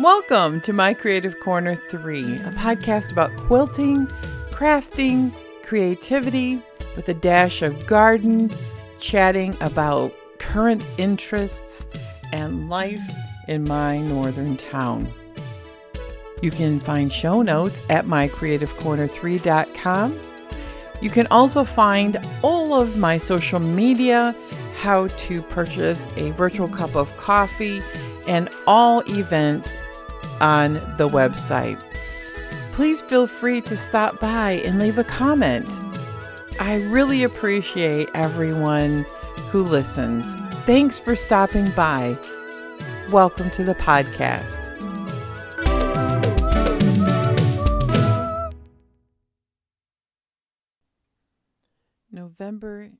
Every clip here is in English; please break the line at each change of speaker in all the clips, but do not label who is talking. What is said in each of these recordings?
Welcome to My Creative Corner 3, a podcast about quilting, crafting, creativity, with a dash of garden, chatting about current interests and life in my northern town. You can find show notes at mycreativecorner3.com. You can also find all of my social media, how to purchase a virtual cup of coffee, and all events on the website. Please feel free to stop by and leave a comment. I really appreciate everyone who listens. Thanks for stopping by. Welcome to the podcast. November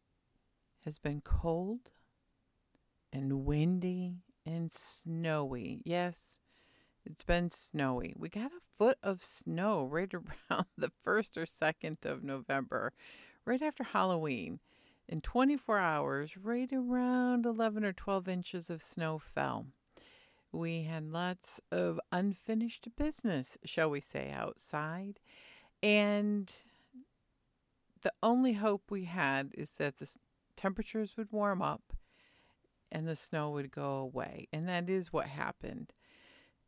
has been cold and windy and snowy. Yes, it's been snowy. We got a foot of snow right around the 1st or 2nd of November, right after Halloween. In 24 hours, right around 11 or 12 inches of snow fell. We had lots of unfinished business, shall we say, outside. And the only hope we had is that the temperatures would warm up and the snow would go away. And that is what happened.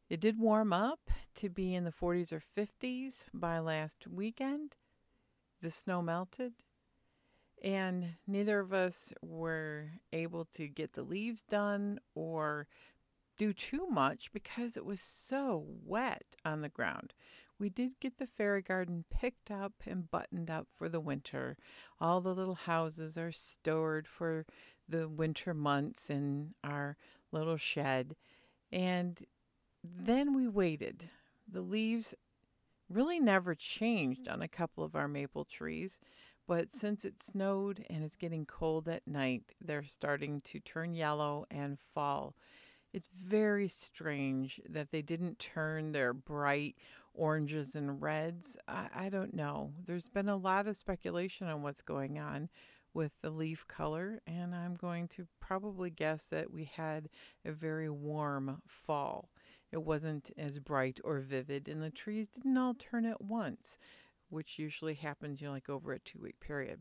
It did warm up to be in the 40s or 50s by last weekend. The snow melted, and neither of us were able to get the leaves done or do too much because it was so wet on the ground. We did get the fairy garden picked up and buttoned up for the winter. All the little houses are stored for the winter months in our little shed. And then we waited. The leaves really never changed on a couple of our maple trees, but since it snowed and it's getting cold at night, they're starting to turn yellow and fall. It's very strange that they didn't turn their bright oranges and reds. I, I don't know. There's been a lot of speculation on what's going on with the leaf color, and I'm going to probably guess that we had a very warm fall. It wasn't as bright or vivid, and the trees didn't all turn at once, which usually happens, you know, like over a two week period.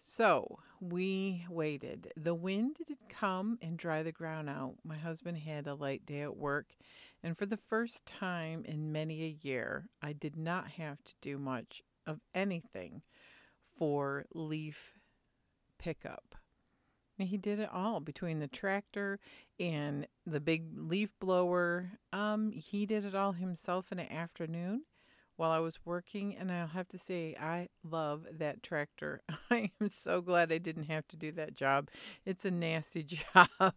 So we waited. The wind did come and dry the ground out. My husband had a light day at work, and for the first time in many a year, I did not have to do much of anything for leaf pickup. He did it all between the tractor and the big leaf blower. Um, he did it all himself in the afternoon while I was working, and I'll have to say I love that tractor. I am so glad I didn't have to do that job. It's a nasty job.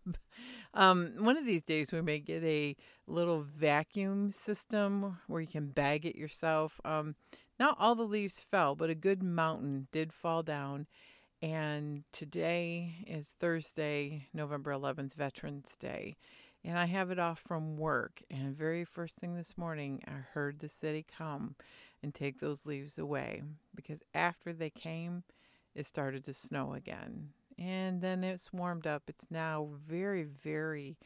um, one of these days we may get a little vacuum system where you can bag it yourself. Um, not all the leaves fell, but a good mountain did fall down and today is Thursday, November 11th, Veterans Day. And I have it off from work. And very first thing this morning, I heard the city come and take those leaves away because after they came, it started to snow again. And then it's warmed up. It's now very, very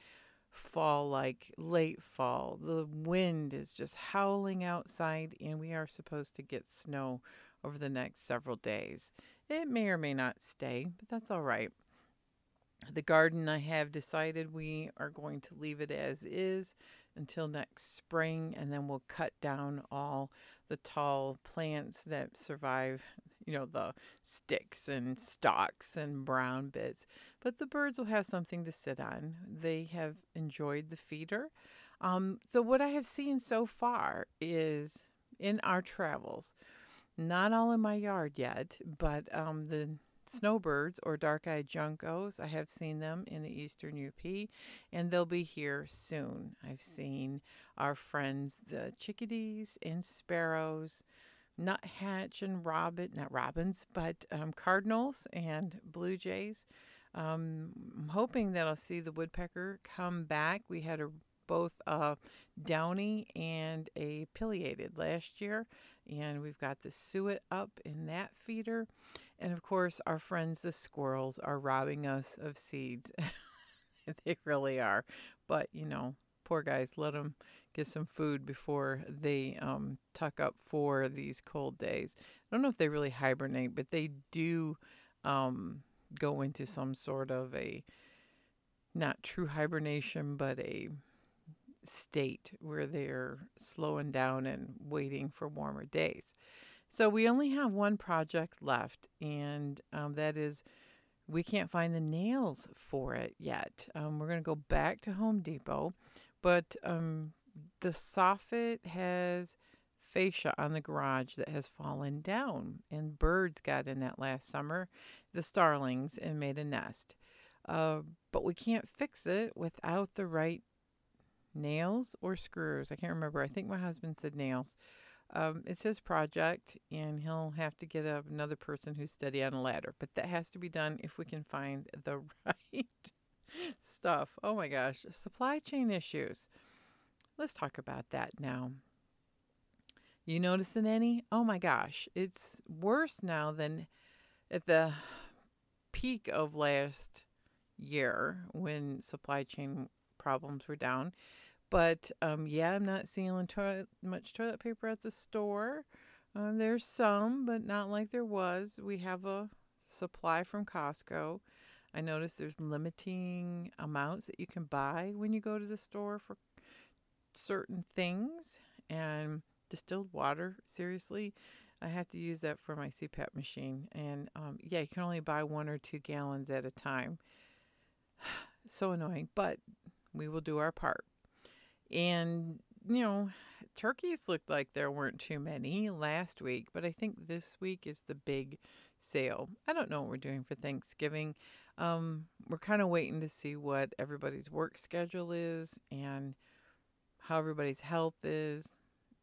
fall like late fall. The wind is just howling outside, and we are supposed to get snow over the next several days. It may or may not stay, but that's all right. The garden, I have decided we are going to leave it as is until next spring, and then we'll cut down all the tall plants that survive, you know, the sticks and stalks and brown bits. But the birds will have something to sit on. They have enjoyed the feeder. Um, so, what I have seen so far is in our travels, not all in my yard yet, but um, the snowbirds or dark eyed juncos, I have seen them in the eastern UP, and they'll be here soon. I've seen our friends, the chickadees and sparrows, nuthatch and robin, not robins, but um, cardinals and blue jays. Um, I'm hoping that I'll see the woodpecker come back. We had a both a downy and a pileated last year, and we've got the suet up in that feeder. And of course, our friends the squirrels are robbing us of seeds. they really are. But, you know, poor guys, let them get some food before they um, tuck up for these cold days. I don't know if they really hibernate, but they do um, go into some sort of a not true hibernation, but a state where they're slowing down and waiting for warmer days. So we only have one project left, and um, that is we can't find the nails for it yet. Um, we're going to go back to Home Depot, but um, the soffit has fascia on the garage that has fallen down, and birds got in that last summer, the starlings, and made a nest. Uh, but we can't fix it without the right nails or screws. I can't remember. I think my husband said nails. Um, it's his project, and he'll have to get a, another person who's steady on a ladder. But that has to be done if we can find the right stuff. Oh my gosh, supply chain issues. Let's talk about that now. You noticing any? Oh my gosh, it's worse now than at the peak of last year when supply chain problems were down. But um, yeah, I'm not seeing toilet, much toilet paper at the store. Uh, there's some, but not like there was. We have a supply from Costco. I noticed there's limiting amounts that you can buy when you go to the store for certain things. And distilled water, seriously, I have to use that for my CPAP machine. And um, yeah, you can only buy one or two gallons at a time. so annoying, but we will do our part. And, you know, turkeys looked like there weren't too many last week, but I think this week is the big sale. I don't know what we're doing for Thanksgiving. Um, we're kind of waiting to see what everybody's work schedule is and how everybody's health is.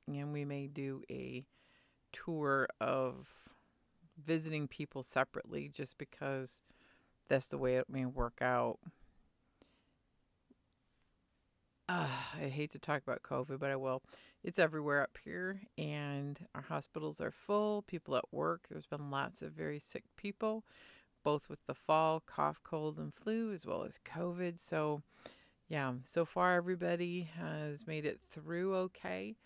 And we may do a tour of visiting people separately just because that's the way it may work out. Uh, I hate to talk about COVID, but I will. It's everywhere up here, and our hospitals are full. People at work, there's been lots of very sick people, both with the fall, cough, cold, and flu, as well as COVID. So, yeah, so far everybody has made it through okay.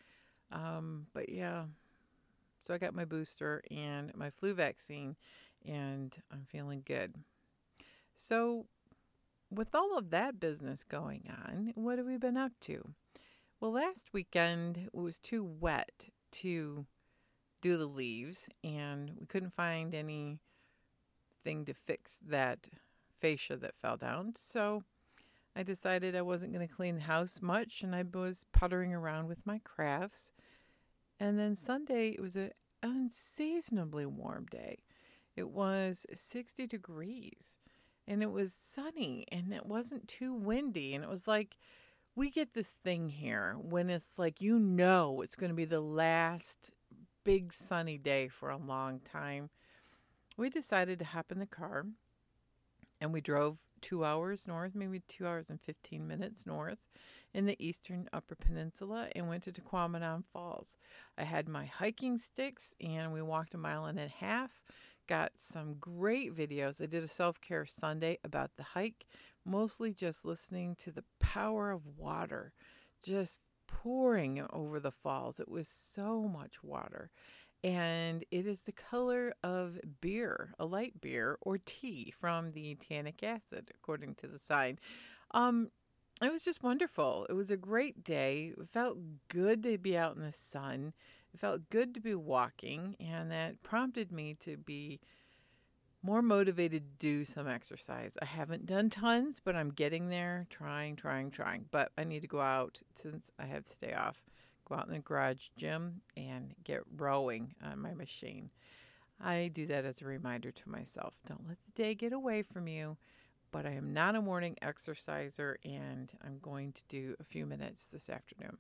Um, but yeah, so I got my booster and my flu vaccine, and I'm feeling good. So, with all of that business going on, what have we been up to? Well, last weekend it was too wet to do the leaves, and we couldn't find anything to fix that fascia that fell down. So I decided I wasn't going to clean the house much, and I was puttering around with my crafts. And then Sunday, it was an unseasonably warm day. It was 60 degrees and it was sunny and it wasn't too windy. And it was like, we get this thing here when it's like, you know, it's going to be the last big sunny day for a long time. We decided to hop in the car and we drove two hours north, maybe two hours and 15 minutes north in the eastern Upper Peninsula and went to Tahquamenon Falls. I had my hiking sticks and we walked a mile and a half got some great videos. I did a self care Sunday about the hike, mostly just listening to the power of water just pouring over the falls. It was so much water. And it is the color of beer, a light beer or tea from the tannic acid, according to the sign. Um, it was just wonderful. It was a great day. It felt good to be out in the sun. It felt good to be walking, and that prompted me to be more motivated to do some exercise. I haven't done tons, but I'm getting there, trying, trying, trying. But I need to go out since I have today off, go out in the garage gym and get rowing on my machine. I do that as a reminder to myself. Don't let the day get away from you. But I am not a morning exerciser, and I'm going to do a few minutes this afternoon.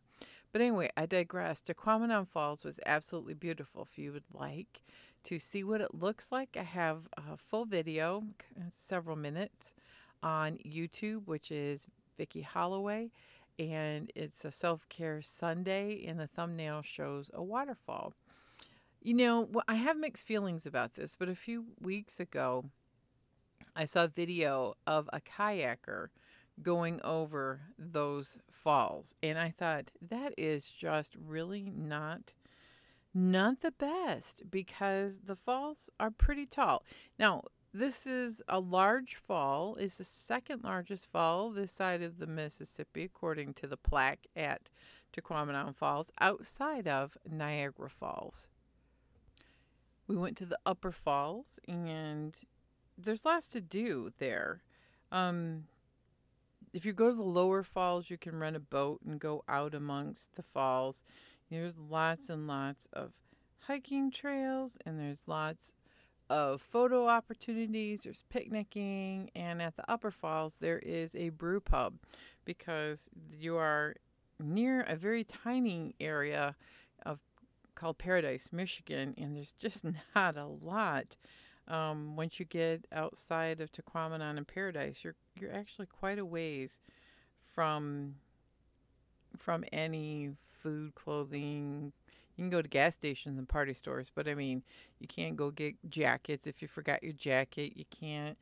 But anyway, I digress. Tahquamenon Falls was absolutely beautiful. If you would like to see what it looks like, I have a full video, uh, several minutes, on YouTube, which is Vicki Holloway, and it's a self care Sunday, and the thumbnail shows a waterfall. You know, I have mixed feelings about this, but a few weeks ago, I saw a video of a kayaker going over those falls. And I thought that is just really not not the best because the falls are pretty tall. Now, this is a large fall. It's the second largest fall this side of the Mississippi, according to the plaque at Tahquamenon Falls, outside of Niagara Falls. We went to the Upper Falls, and there's lots to do there. Um, if you go to the lower falls, you can rent a boat and go out amongst the falls. There's lots and lots of hiking trails, and there's lots of photo opportunities. There's picnicking, and at the upper falls, there is a brew pub because you are near a very tiny area of called Paradise, Michigan, and there's just not a lot. Um, once you get outside of Tahquamenon and Paradise, you're you're actually quite a ways from from any food, clothing. You can go to gas stations and party stores, but I mean, you can't go get jackets if you forgot your jacket. You can't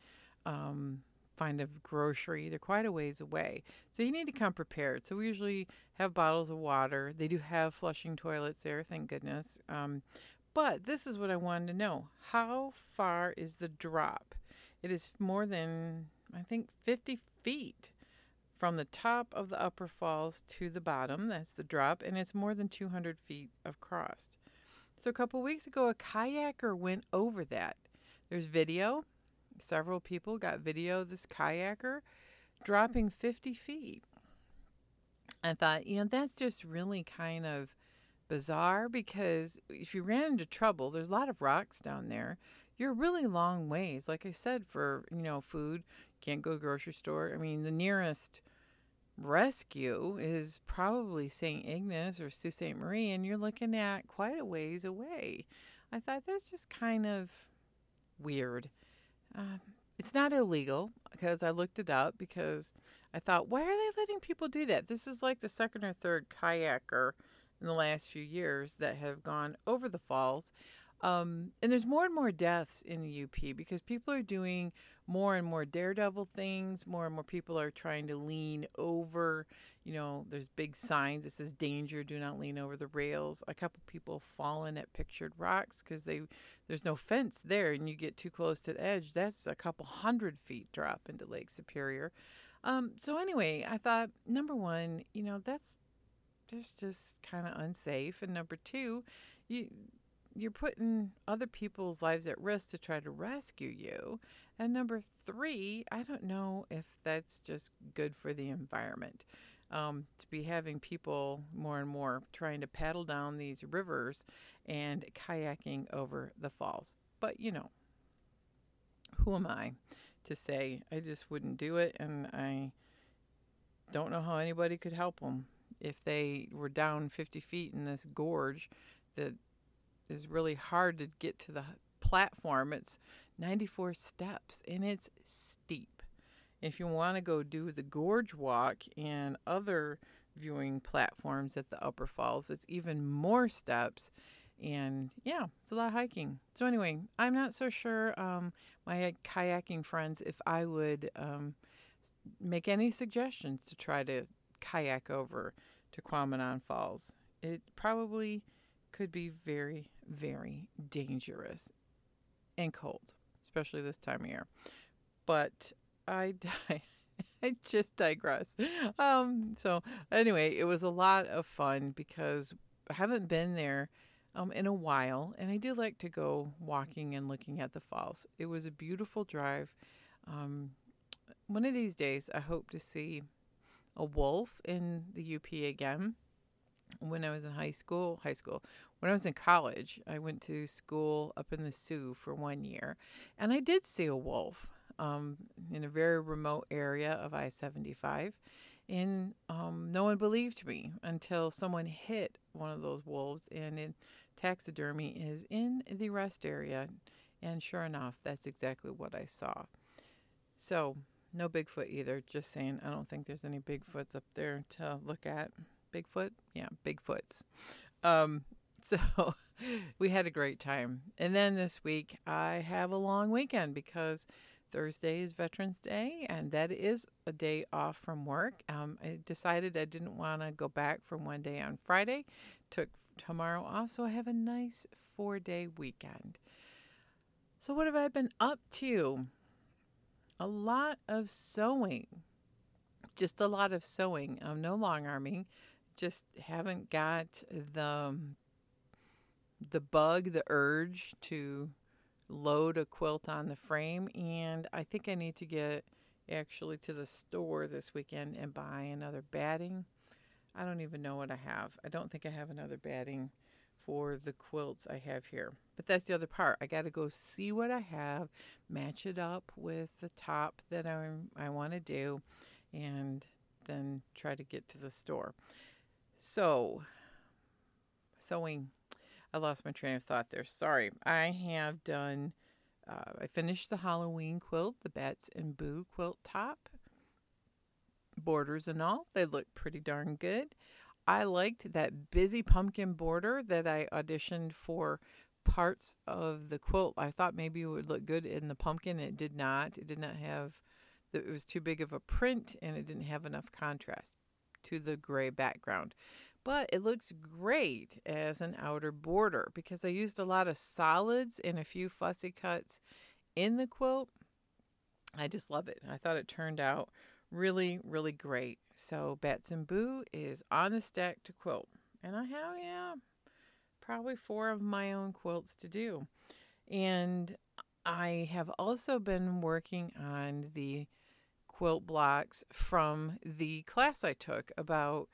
um, find a grocery. They're quite a ways away. So you need to come prepared. So we usually have bottles of water. They do have flushing toilets there, thank goodness. Um, but this is what I wanted to know. How far is the drop? It is more than, I think, 50 feet from the top of the upper falls to the bottom. That's the drop. And it's more than 200 feet of. So a couple weeks ago, a kayaker went over that. There's video. Several people got video of this kayaker dropping 50 feet. I thought, you know, that's just really kind of bizarre because if you ran into trouble, there's a lot of rocks down there. You're really long ways. Like I said, for you know, food, can't go to grocery store. I mean, the nearest rescue is probably St. Ignace or Sault Ste. Marie, and you're looking at quite a ways away. I thought that's just kind of weird. Um, it's not illegal because I looked it up because I thought, why are they letting people do that? This is like the second or third kayaker in the last few years that have gone over the falls. Um, and there's more and more deaths in the UP because people are doing more and more daredevil things. More and more people are trying to lean over. You know, there's big signs that says "Danger! Do not lean over the rails." A couple people fallen at pictured rocks because they there's no fence there, and you get too close to the edge. That's a couple hundred feet drop into Lake Superior. Um, so anyway, I thought number one, you know, that's that's just kind of unsafe. And number two, you you're putting other people's lives at risk to try to rescue you. And number three, I don't know if that's just good for the environment. Um, to be having people more and more trying to paddle down these rivers and kayaking over the falls. But you know, who am I to say I just wouldn't do it? And I don't know how anybody could help them if they were down 50 feet in this gorge that is really hard to get to the platform. It's 94 steps and it's steep. If you want to go do the gorge walk and other viewing platforms at the upper falls, it's even more steps. And yeah, it's a lot of hiking. So, anyway, I'm not so sure, um, my kayaking friends, if I would um, make any suggestions to try to kayak over Tahquamenon Falls. It probably could be very, very dangerous and cold, especially this time of year. But I. I just digress. Um, so anyway, it was a lot of fun because I haven't been there um, in a while, and I do like to go walking and looking at the falls. It was a beautiful drive. Um, one of these days, I hope to see a wolf in the UP again. When I was in high school, high school, when I was in college, I went to school up in the Soo for one year, and I did see a wolf um, in a very remote area of I 75. And um, no one believed me until someone hit one of those wolves, and taxidermy is in the rest area. And sure enough, that's exactly what I saw. So no Bigfoot either. Just saying, I don't think there's any Bigfoots up there to look at. Bigfoot? Yeah, Bigfoots. Um, so we had a great time. And then this week, I have a long weekend because Thursday is Veterans Day, and that is a day off from work. Um, I decided I didn't want to go back from one day on Friday, took tomorrow off, so I have a nice four day weekend. So, what have I been up to? A lot of sewing. Just a lot of sewing. I'm no long arming. Just haven't got the um, the bug, the urge to load a quilt on the frame. And I think I need to get actually to the store this weekend and buy another batting. I don't even know what I have. I don't think I have another batting for the quilts I have here. But that's the other part. I got to go see what I have, match it up with the top that I, I want to do, and then try to get to the store. So, sewing. I lost my train of thought there. Sorry. I have done, uh, I finished the Halloween quilt, the Bats and Boo quilt top, borders and all. They look pretty darn good. I liked that busy pumpkin border that I auditioned for parts of the quilt. I thought maybe it would look good in the pumpkin. It did not. It did not have, it was too big of a print and it didn't have enough contrast to the gray background. But it looks great as an outer border because I used a lot of solids and a few fussy cuts in the quilt. I just love it. I thought it turned out really, really great. So Bats and Boo is on the stack to quilt. And I have, yeah, probably four of my own quilts to do. And I have also been working on the quilt blocks from the class I took about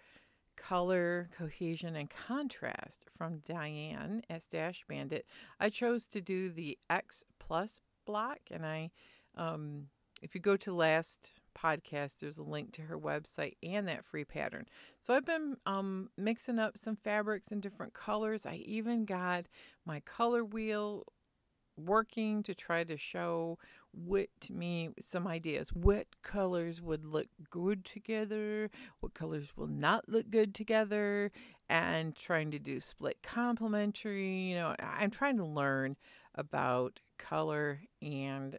color, cohesion, and contrast from Diane S Dash Bandit. I chose to do the X Plus block, and I, um, if you go to last podcast, there's a link to her website and that free pattern. So I've been um, mixing up some fabrics in different colors. I even got my color wheel working to try to show what to me some ideas what colors would look good together what colors will not look good together and trying to do split complementary you know i'm trying to learn about color and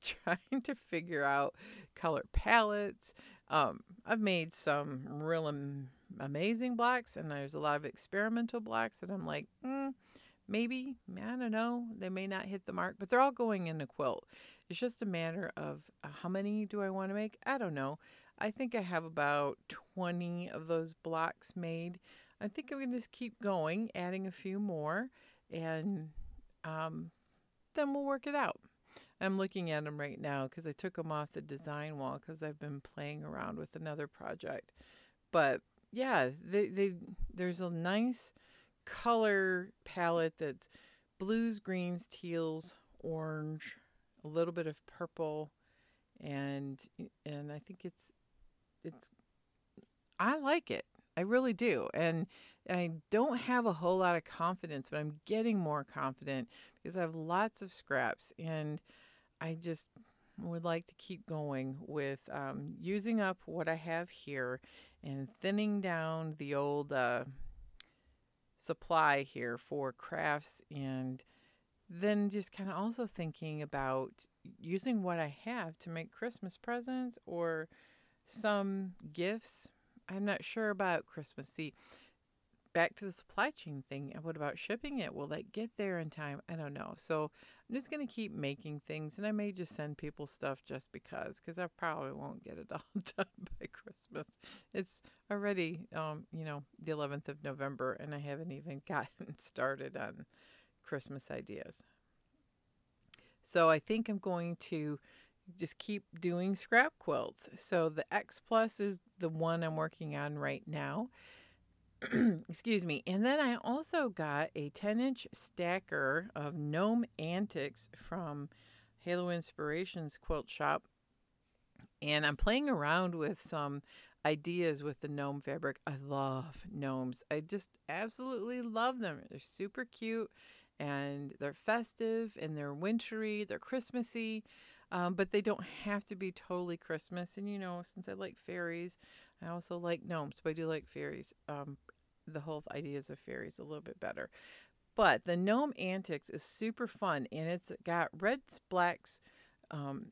trying to figure out color palettes. Um, I've made some real am- amazing blacks, and there's a lot of experimental blacks that I'm like, mm, maybe, I don't know, they may not hit the mark, but they're all going in a quilt. It's just a matter of uh, how many do I want to make? I don't know. I think I have about 20 of those blocks made. I think I'm going to just keep going, adding a few more, and um, then we'll work it out. I'm looking at them right now because I took them off the design wall because I've been playing around with another project. But yeah, they, they there's a nice color palette that's blues, greens, teals, orange, a little bit of purple, and and I think it's it's I like it. I really do. And I don't have a whole lot of confidence, but I'm getting more confident because I have lots of scraps and I just would like to keep going with um, using up what I have here and thinning down the old uh, supply here for crafts and then just kind of also thinking about using what I have to make Christmas presents or some gifts. I'm not sure about Christmas. See, back to the supply chain thing. What about shipping it? Will that get there in time? I don't know. So I'm just going to keep making things and I may just send people stuff just because, because I probably won't get it all done by Christmas. It's already, um, you know, the 11th of November and I haven't even gotten started on Christmas ideas. So I think I'm going to just keep doing scrap quilts. So the X Plus is the one I'm working on right now. excuse me. And then I also got a 10 inch stacker of Gnome Antics from Halo Inspirations Quilt Shop. And I'm playing around with some ideas with the gnome fabric. I love gnomes. I just absolutely love them. They're super cute and they're festive and they're wintry, they're Christmassy. Um, but they don't have to be totally Christmas. And you know, since I like fairies, I also like gnomes, but I do like fairies. Um, the whole ideas of fairies a little bit better. But the Gnome Antics is super fun, and it's got reds, blacks, um,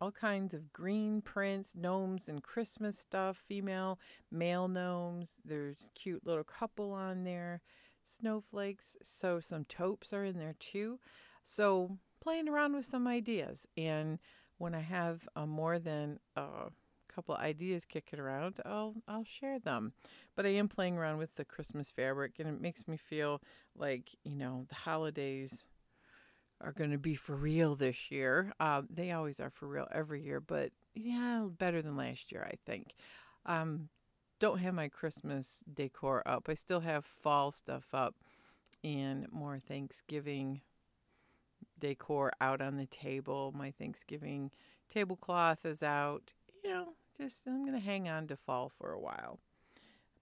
all kinds of green prints, gnomes and Christmas stuff, female, male gnomes. There's cute little couple on there, snowflakes. So some taupes are in there too. So playing around with some ideas. And when I have uh, more than a couple ideas kicking around, I'll I'll share them. But I am playing around with the Christmas fabric, and it makes me feel like you know the holidays are going to be for real this year. Uh, they always are for real every year, but yeah, better than last year, I think. Um, don't have my Christmas decor up. I still have fall stuff up and more Thanksgiving decor out on the table. My Thanksgiving tablecloth is out. You know, just I'm going to hang on to fall for a while.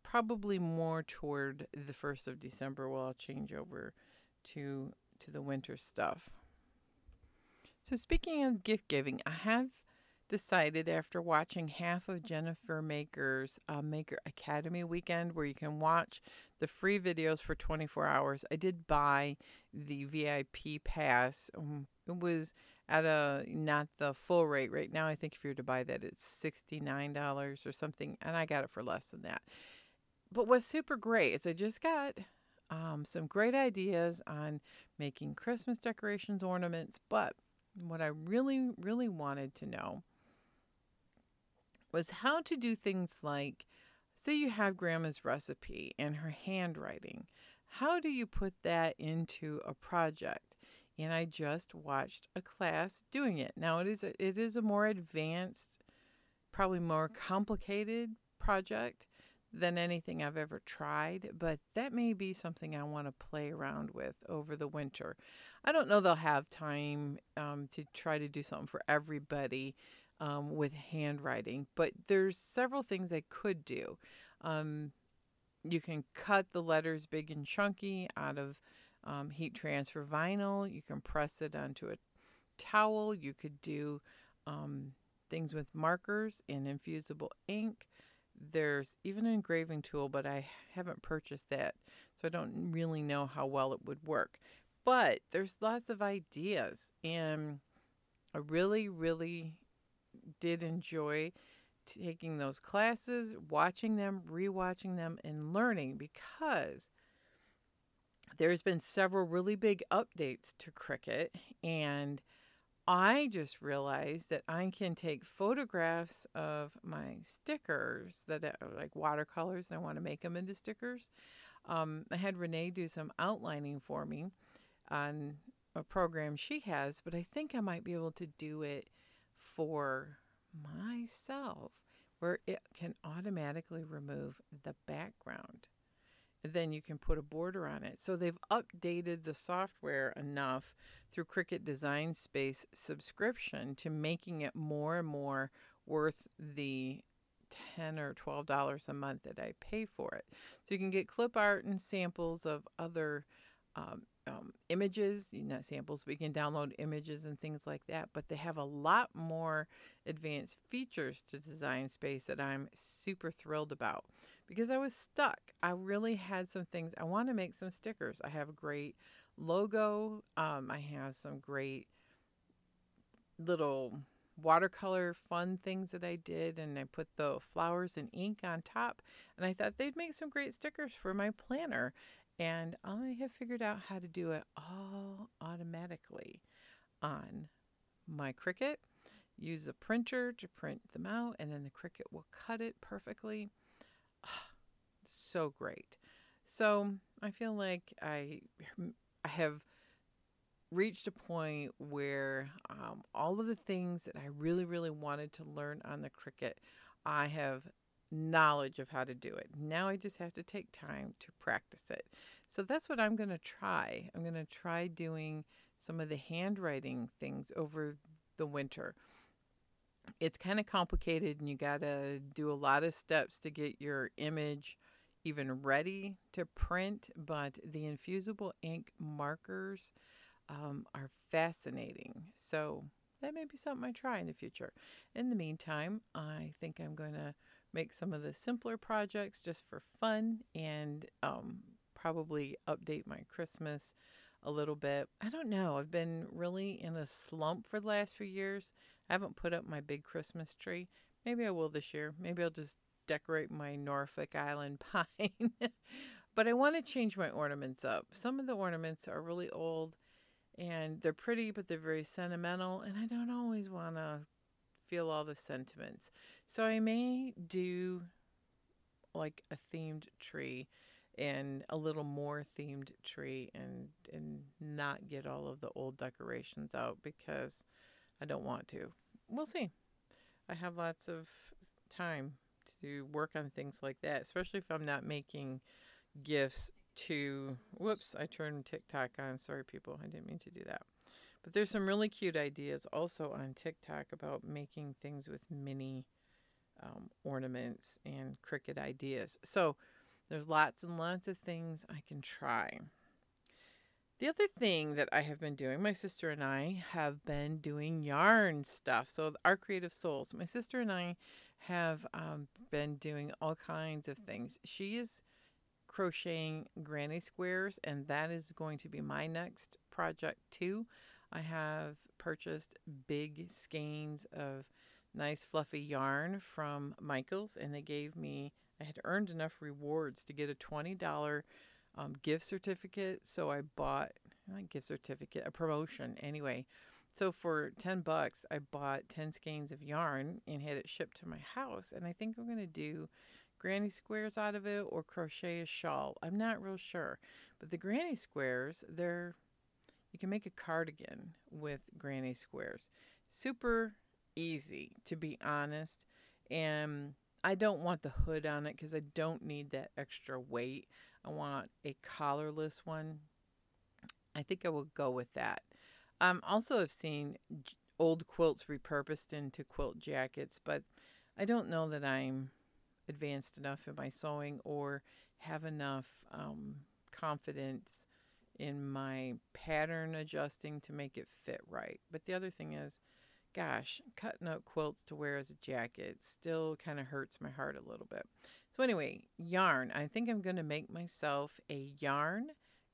Probably more toward the 1st of December will I'll change over to to the winter stuff. So, speaking of gift giving, I have decided after watching half of Jennifer Maker's uh, Maker Academy weekend, where you can watch the free videos for 24 hours, I did buy the VIP pass. Um, it was at a not the full rate right now. I think if you were to buy that, it's $69 or something, and I got it for less than that. But what's super great is I just got um, some great ideas on making Christmas decorations, ornaments, but what I really, really wanted to know was how to do things like say you have grandma's recipe and her handwriting. How do you put that into a project? And I just watched a class doing it. Now it is a, it is a more advanced, probably more complicated project, than anything I've ever tried, but that may be something I want to play around with over the winter. I don't know they'll have time um, to try to do something for everybody um, with handwriting, but there's several things I could do. Um, you can cut the letters big and chunky out of um, heat transfer vinyl. You can press it onto a towel. You could do um, things with markers and infusible ink. There's even an engraving tool, but I haven't purchased that, so I don't really know how well it would work. But there's lots of ideas, and I really, really did enjoy taking those classes, watching them, rewatching them, and learning because there's been several really big updates to Cricut, and I just realized that I can take photographs of my stickers that are like watercolors and I want to make them into stickers. Um, I had Renee do some outlining for me on a program she has, but I think I might be able to do it for myself where it can automatically remove the background then you can put a border on it. So they've updated the software enough through Cricut Design Space subscription to making it more and more worth the 10 or 12 dollars a month that I pay for it. So you can get clip art and samples of other um, um, images, not samples, we can download images and things like that, but they have a lot more advanced features to Design Space that I'm super thrilled about because I was stuck. I really had some things. I want to make some stickers. I have a great logo. Um, I have some great little watercolor fun things that I did, and I put the flowers and ink on top. And I thought they'd make some great stickers for my planner. And I have figured out how to do it all automatically on my Cricut. Use a printer to print them out, and then the Cricut will cut it perfectly. so great. So I feel like I, I have reached a point where um, all of the things that I really, really wanted to learn on the Cricut, I have knowledge of how to do it. Now I just have to take time to practice it. So that's what I'm going to try. I'm going to try doing some of the handwriting things over the winter it's kind of complicated and you got to do a lot of steps to get your image even ready to print but the infusible ink markers um, are fascinating so that may be something i try in the future in the meantime i think i'm going to make some of the simpler projects just for fun and um, probably update my christmas a little bit i don't know i've been really in a slump for the last few years I haven't put up my big Christmas tree. Maybe I will this year. Maybe I'll just decorate my Norfolk Island pine. but I want to change my ornaments up. Some of the ornaments are really old and they're pretty, but they're very sentimental, and I don't always want to feel all the sentiments. So I may do like a themed tree and a little more themed tree and and not get all of the old decorations out because I don't want to. We'll see. I have lots of time to work on things like that, especially if I'm not making gifts to whoops, I turned TikTok on. Sorry people, I didn't mean to do that. But there's some really cute ideas also on TikTok about making things with mini um, ornaments and Cricut ideas. So there's lots and lots of things I can try. The other thing that I have been doing, my sister and I have been doing yarn stuff. So, our creative souls, my sister and I have um, been doing all kinds of things. She is crocheting granny squares, and that is going to be my next project too. I have purchased big skeins of nice fluffy yarn from Michaels, and they gave me, I had earned enough rewards to get a $20 um, gift certificate. So I bought, not gift certificate, a promotion anyway. So for 10 bucks, I bought 10 skeins of yarn and had it shipped to my house. And I think I'm going to do granny squares out of it or crochet a shawl. I'm not real sure. But the granny squares, they're, you can make a cardigan with granny squares. Super easy, to be honest. And I don't want the hood on it because I don't need that extra weight. I want a collarless one. I think I will go with that. Um, also, I've seen old quilts repurposed into quilt jackets, but I don't know that I'm advanced enough in my sewing or have enough um, confidence in my pattern adjusting to make it fit right. But the other thing is, gosh, cutting out quilts to wear as a jacket still kind of hurts my heart a little bit. So, anyway, yarn. I think I'm going to make myself a yarn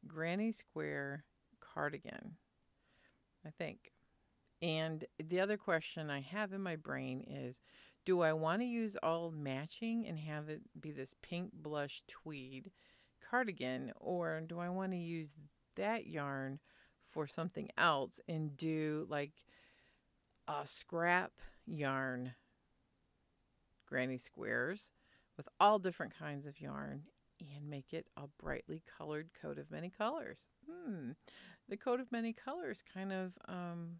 granny square cardigan. I think. And the other question I have in my brain is do I want to use all matching and have it be this pink blush tweed cardigan, or do I want to use that yarn for something else and do like a scrap yarn granny squares with all different kinds of yarn and make it a brightly colored coat of many colors. Hmm. The coat of many colors kind of um,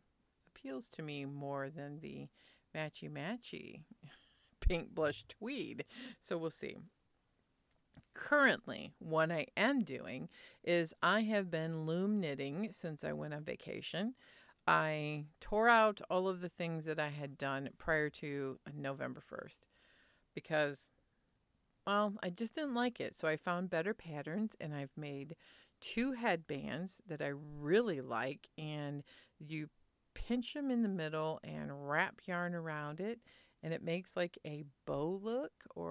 appeals to me more than the matchy matchy pink blush tweed. So we'll see. Currently, what I am doing is I have been loom knitting since I went on vacation. I tore out all of the things that I had done prior to November 1st because, well, I just didn't like it. So I found better patterns and I've made two headbands that I really like. And you pinch them in the middle and wrap yarn around it. And it makes like a bow look or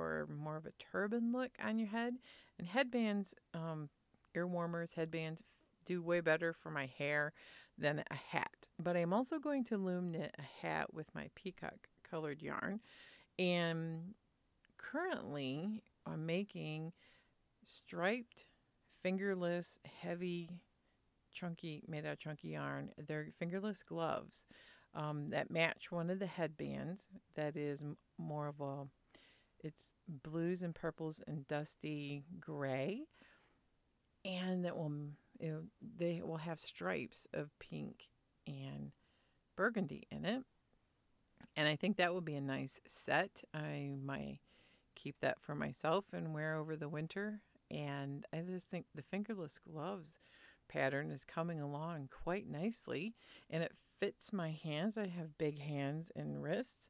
of a turban look on your head. And headbands, um, ear warmers, headbands do way better for my hair than a hat. But I'm also going to loom knit a hat with my peacock colored yarn. And currently, I'm making striped, fingerless, heavy, chunky, made out of chunky yarn. They're fingerless gloves um, that match one of the headbands that is more of a, it's blues and purples and dusty gray. And that will it, they will have stripes of pink and burgundy in it. And I think that would be a nice set. I might keep that for myself and wear over the winter. And I just think the fingerless gloves pattern is coming along quite nicely and it fits my hands. I have big hands and wrists.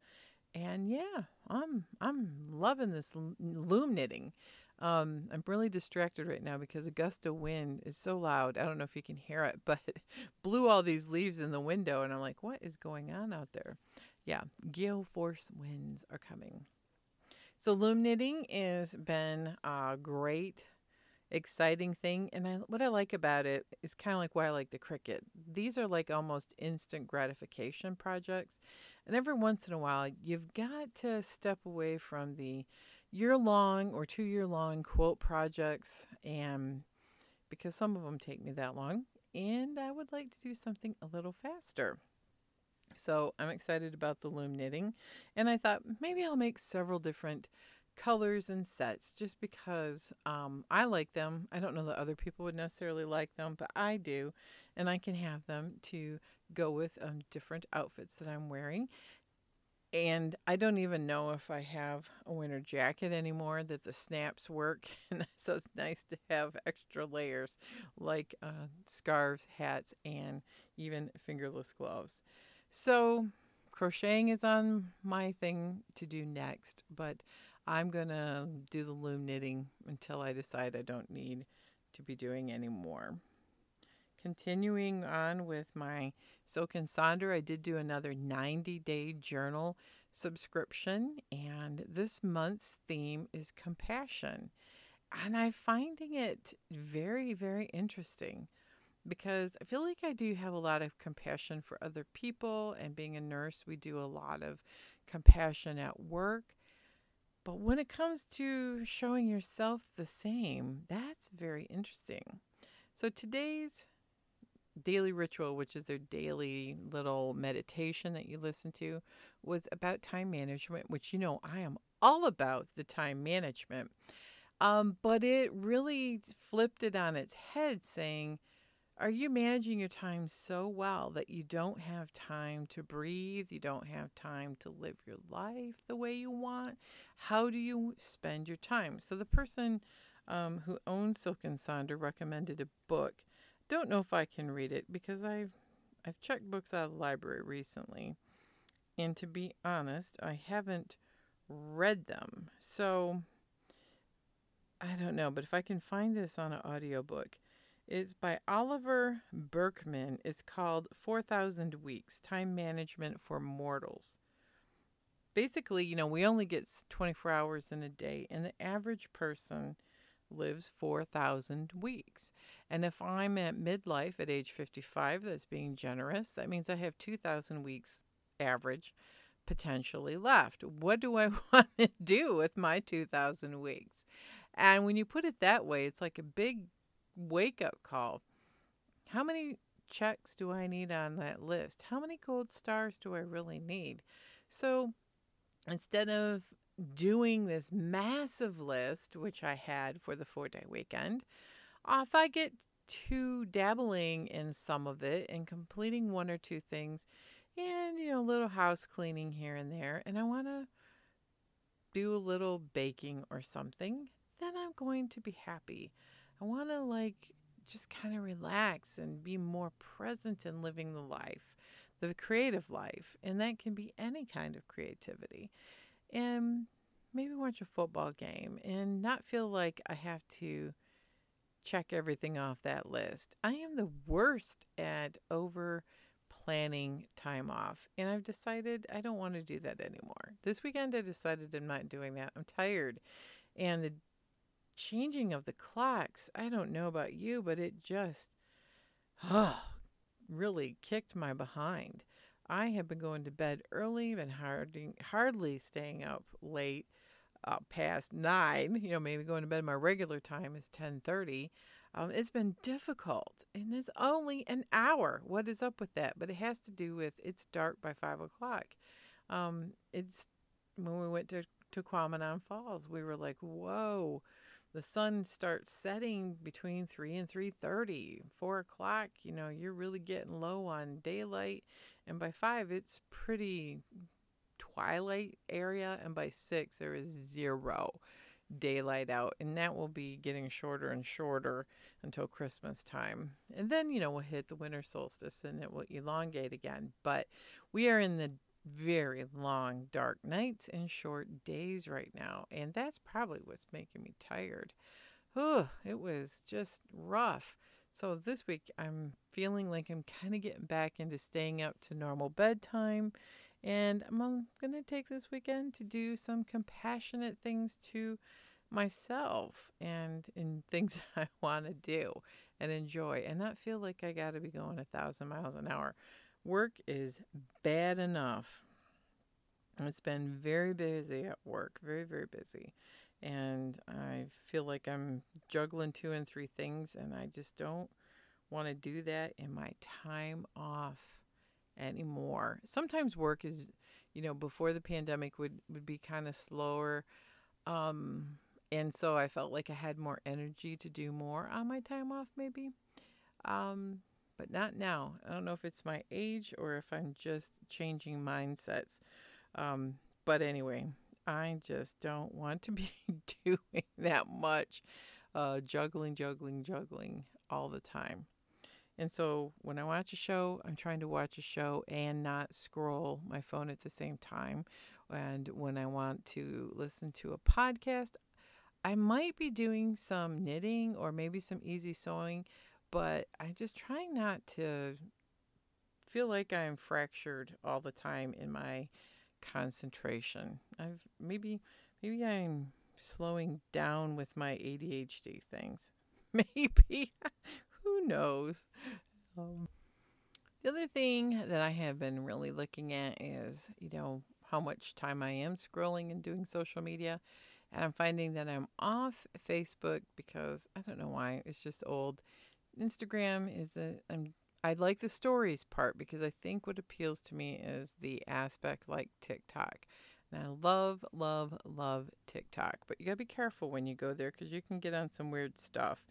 And yeah, I'm I'm loving this loom knitting. Um, I'm really distracted right now because a gust of wind is so loud. I don't know if you can hear it, but it blew all these leaves in the window, and I'm like, what is going on out there? Yeah, gale force winds are coming. So loom knitting has been uh, great exciting thing. And I, what I like about it is kind of like why I like the Cricut. These are like almost instant gratification projects. And every once in a while, you've got to step away from the year long or two year long quote projects. And because some of them take me that long, and I would like to do something a little faster. So I'm excited about the loom knitting, and I thought maybe I'll make several different colors and sets just because um, I like them. I don't know that other people would necessarily like them, but I do, and I can have them to go with um, different outfits that I'm wearing. And I don't even know if I have a winter jacket anymore that the snaps work. So it's nice to have extra layers like uh, scarves, hats, and even fingerless gloves. So crocheting is on my thing to do next, but I'm going to do the loom knitting until I decide I don't need to be doing any more. Continuing on with my Silk and Sonder, I did do another 90 day journal subscription, and this month's theme is compassion. And I'm finding it very, very interesting because I feel like I do have a lot of compassion for other people, and being a nurse, we do a lot of compassion at work. But when it comes to showing yourself the same, that's very interesting. So today's daily ritual, which is their daily little meditation that you listen to, was about time management, which you know I am all about the time management. Um, but it really flipped it on its head, saying, Are you managing your time so well that you don't have time to breathe? You don't have time to live your life the way you want? How do you spend your time? So, the person um, who owns Silk and Sonder recommended a book don't know if I can read it because I've I've checked books out of the library recently. And to be honest, I haven't read them. So I don't know, but if I can find this on an audiobook, it's by Oliver Burkeman. It's called 4000 Weeks Time Management for Mortals. Basically, you know, we only get 24 hours in a day, and the average person lives 4,000 weeks. And if I'm at midlife at age 55, that's being generous, that means I have 2,000 weeks average potentially left. What do I want to do with my 2,000 weeks? And when you put it that way, it's like a big wake up call. How many checks do I need on that list? How many gold stars do I really need? So instead of doing this massive list, which I had for the four day weekend, if I get to dabbling in some of it and completing one or two things and, you know, a little house cleaning here and there, and I want to do a little baking or something, then I'm going to be happy. I want to like just kind of relax and be more present in living the life, the creative life. And that can be any kind of creativity and maybe watch a football game and not feel like I have to check everything off that list. I am the worst at over planning time off, and I've decided I don't want to do that anymore. This weekend, I decided I'm not doing that. I'm tired, and the changing of the clocks, I don't know about you, but it just oh, really kicked my behind. I have been going to bed early, been hardly, hardly staying up late, uh, past nine. You know, maybe going to bed my regular time is ten thirty. Um, it's been difficult, and it's only an hour. What is up with that? But it has to do with it's dark by five o'clock. Um, it's when we went to to Falls, we were like, whoa. The sun starts setting between three and three thirty, four o'clock. You know, you're really getting low on daylight, and by five, it's pretty twilight area. And by six, there is zero daylight out. And that will be getting shorter and shorter until Christmas time. And then, you know, we'll hit the winter solstice and it will elongate again. But we are in the very long, dark nights and short days right now. And that's probably what's making me tired. Oh, it was just rough. So this week I'm feeling like I'm kind of getting back into staying up to normal bedtime. And I'm going to take this weekend to do some compassionate things to myself and in things I want to do and enjoy and not feel like I got to be going a thousand miles an hour. Work is bad enough. It's been very busy at work, very, very busy. And I feel like I'm juggling two and three things, and I just don't want to do that in my time off anymore. Sometimes work is, you know, before the pandemic would, would be kind of slower. Um, and so I felt like I had more energy to do more on my time off, maybe. Um, but not now. I don't know if it's my age or if I'm just changing mindsets. Um, but anyway, I just don't want to be doing that much uh, juggling, juggling, juggling all the time. And so when I watch a show, I'm trying to watch a show and not scroll my phone at the same time. And when I want to listen to a podcast, I might be doing some knitting or maybe some easy sewing, but I'm just trying not to feel like I'm fractured all the time in my concentration. I've maybe maybe I'm slowing down with my ADHD things. Maybe who knows? Um, the other thing that I have been really looking at is, you know, how much time I am scrolling and doing social media. And I'm finding that I'm off Facebook because I don't know why. It's just old. Instagram is a I'm I like the stories part because I think what appeals to me is the aspect like TikTok. And I love, love, love TikTok. But you got to be careful when you go there because you can get on some weird stuff.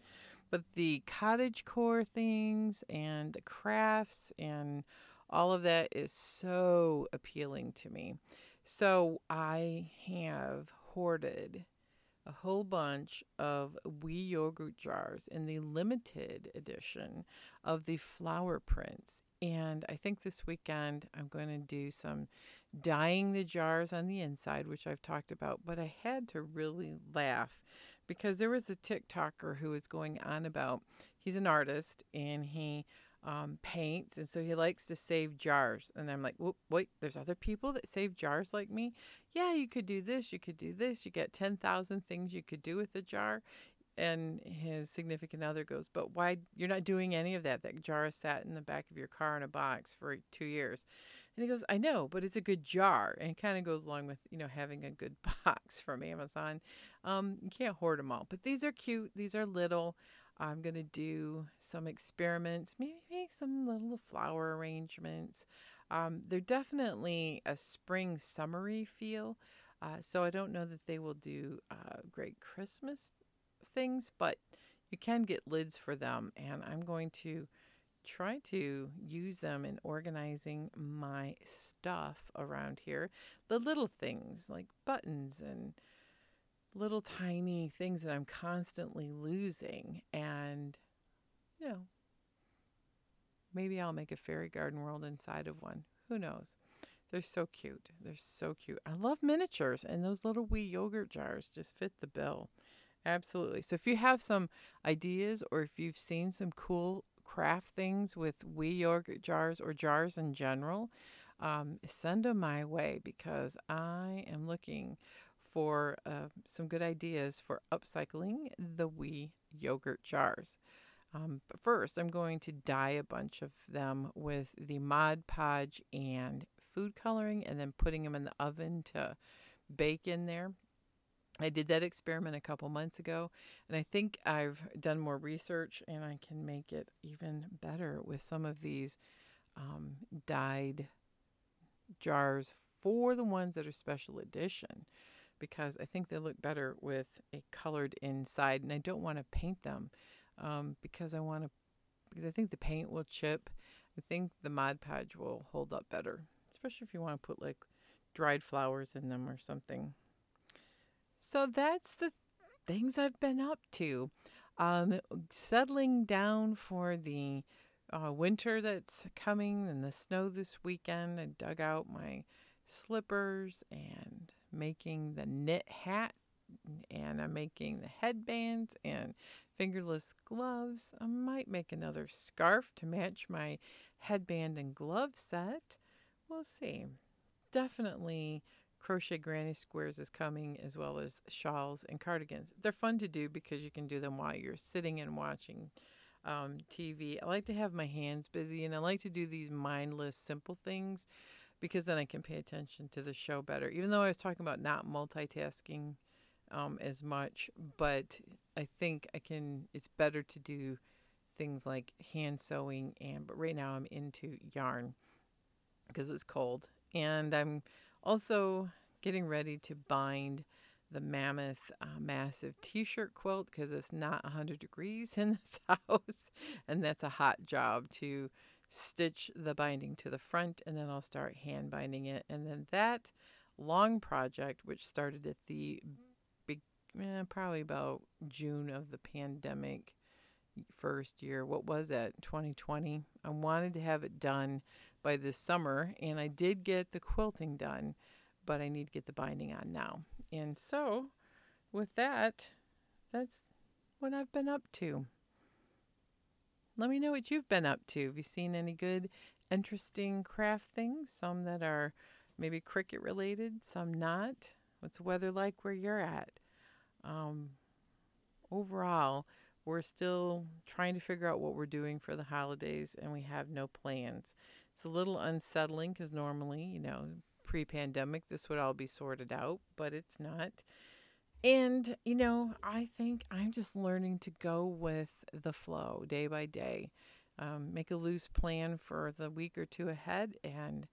But the cottage core things and the crafts and all of that is so appealing to me. So I have hoarded a whole bunch of Oui yogurt jars in the limited edition of the flower prints. And I think this weekend I'm going to do some dyeing the jars on the inside, which I've talked about. But I had to really laugh because there was a TikToker who was going on about he's an artist and he um, paints, and so he likes to save jars. And I'm like, wait, there's other people that save jars like me. Yeah, you could do this, you could do this. You get ten thousand things you could do with a jar. And his significant other goes, but why? You're not doing any of that. That jar sat in the back of your car in a box for two years. And he goes, I know, but it's a good jar. And it kind of goes along with, you know, having a good box from Amazon. Um, you can't hoard them all, but these are cute. These are little. I'm going to do some experiments, maybe make some little flower arrangements. Um, they're definitely a spring summery feel. Uh, so I don't know that they will do uh, great Christmas things, but you can get lids for them. And I'm going to try to use them in organizing my stuff around here. The little things like buttons and little tiny things that I'm constantly losing. And, you know, maybe I'll make a fairy garden world inside of one. Who knows? They're so cute. They're so cute. I love miniatures, and those little Oui yogurt jars just fit the bill. Absolutely. So if you have some ideas or if you've seen some cool craft things with Oui yogurt jars or jars in general, um, send them my way because I am looking for uh, some good ideas for upcycling the Oui yogurt jars. Um, but first, I'm going to dye a bunch of them with the Mod Podge and food coloring and then putting them in the oven to bake in there. I did that experiment a couple months ago, and I think I've done more research and I can make it even better with some of these um, dyed jars for the ones that are special edition because I think they look better with a colored inside, and I don't want to paint them um, because I want to because I think the paint will chip. I think the Mod Podge will hold up better, especially if you want to put like dried flowers in them or something. So that's the things I've been up to. Um, settling down for the uh, winter that's coming and the snow this weekend. I dug out my slippers and making the knit hat and I'm making the headbands and fingerless gloves. I might make another scarf to match my headband and glove set. We'll see. Definitely Crochet Granny Squares is coming, as well as shawls and cardigans. They're fun to do because you can do them while you're sitting and watching um, TV. I like to have my hands busy and I like to do these mindless, simple things because then I can pay attention to the show better. Even though I was talking about not multitasking um, as much, but I think I can, it's better to do things like hand sewing and but right now I'm into yarn because it's cold and I'm also getting ready to bind the mammoth uh, massive t-shirt quilt because it's not 100 degrees in this house and that's a hot job to stitch the binding to the front and then I'll start hand binding it. And then that long project which started at the big eh, probably about June of the pandemic first year what was that? 2020 I wanted to have it done by this summer and I did get the quilting done but I need to get the binding on now. And so, with that, that's what I've been up to. Let me know what you've been up to. Have you seen any good, interesting craft things? Some that are maybe Cricut related, some not. What's the weather like where you're at? Um, overall, we're still trying to figure out what we're doing for the holidays and we have no plans. It's a little unsettling because normally, you know, pre pandemic, this would all be sorted out, but it's not. And, you know, I think I'm just learning to go with the flow day by day. Um, make a loose plan for the week or two ahead and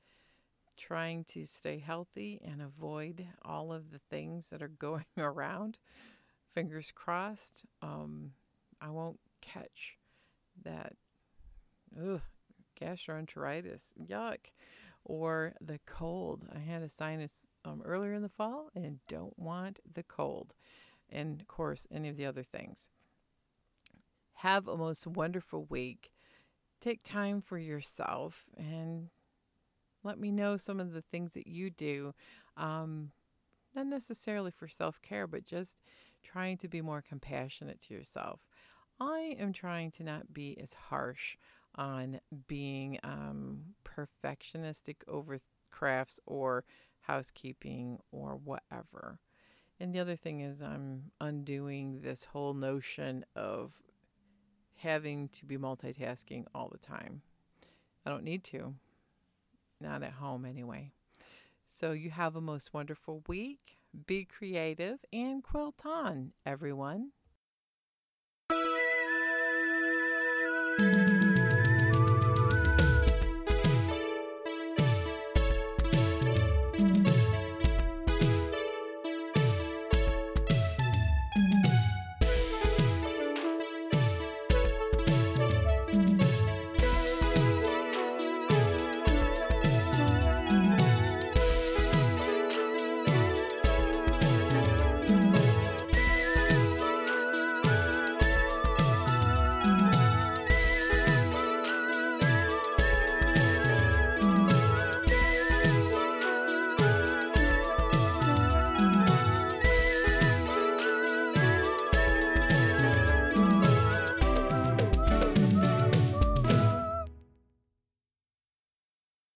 trying to stay healthy and avoid all of the things that are going around. Fingers crossed, um, I won't catch that ugh, gastroenteritis. Yuck or the cold. I had a sinus um, earlier in the fall and don't want the cold. And of course, any of the other things. Have a most wonderful week. Take time for yourself and let me know some of the things that you do. Um, not necessarily for self care, but just trying to be more compassionate to yourself. I am trying to not be as harsh on being um, perfectionistic over crafts or housekeeping or whatever. And the other thing is, I'm undoing this whole notion of having to be multitasking all the time. I don't need to, not at home anyway. So, you have a most wonderful week. Be creative and quilt on, everyone.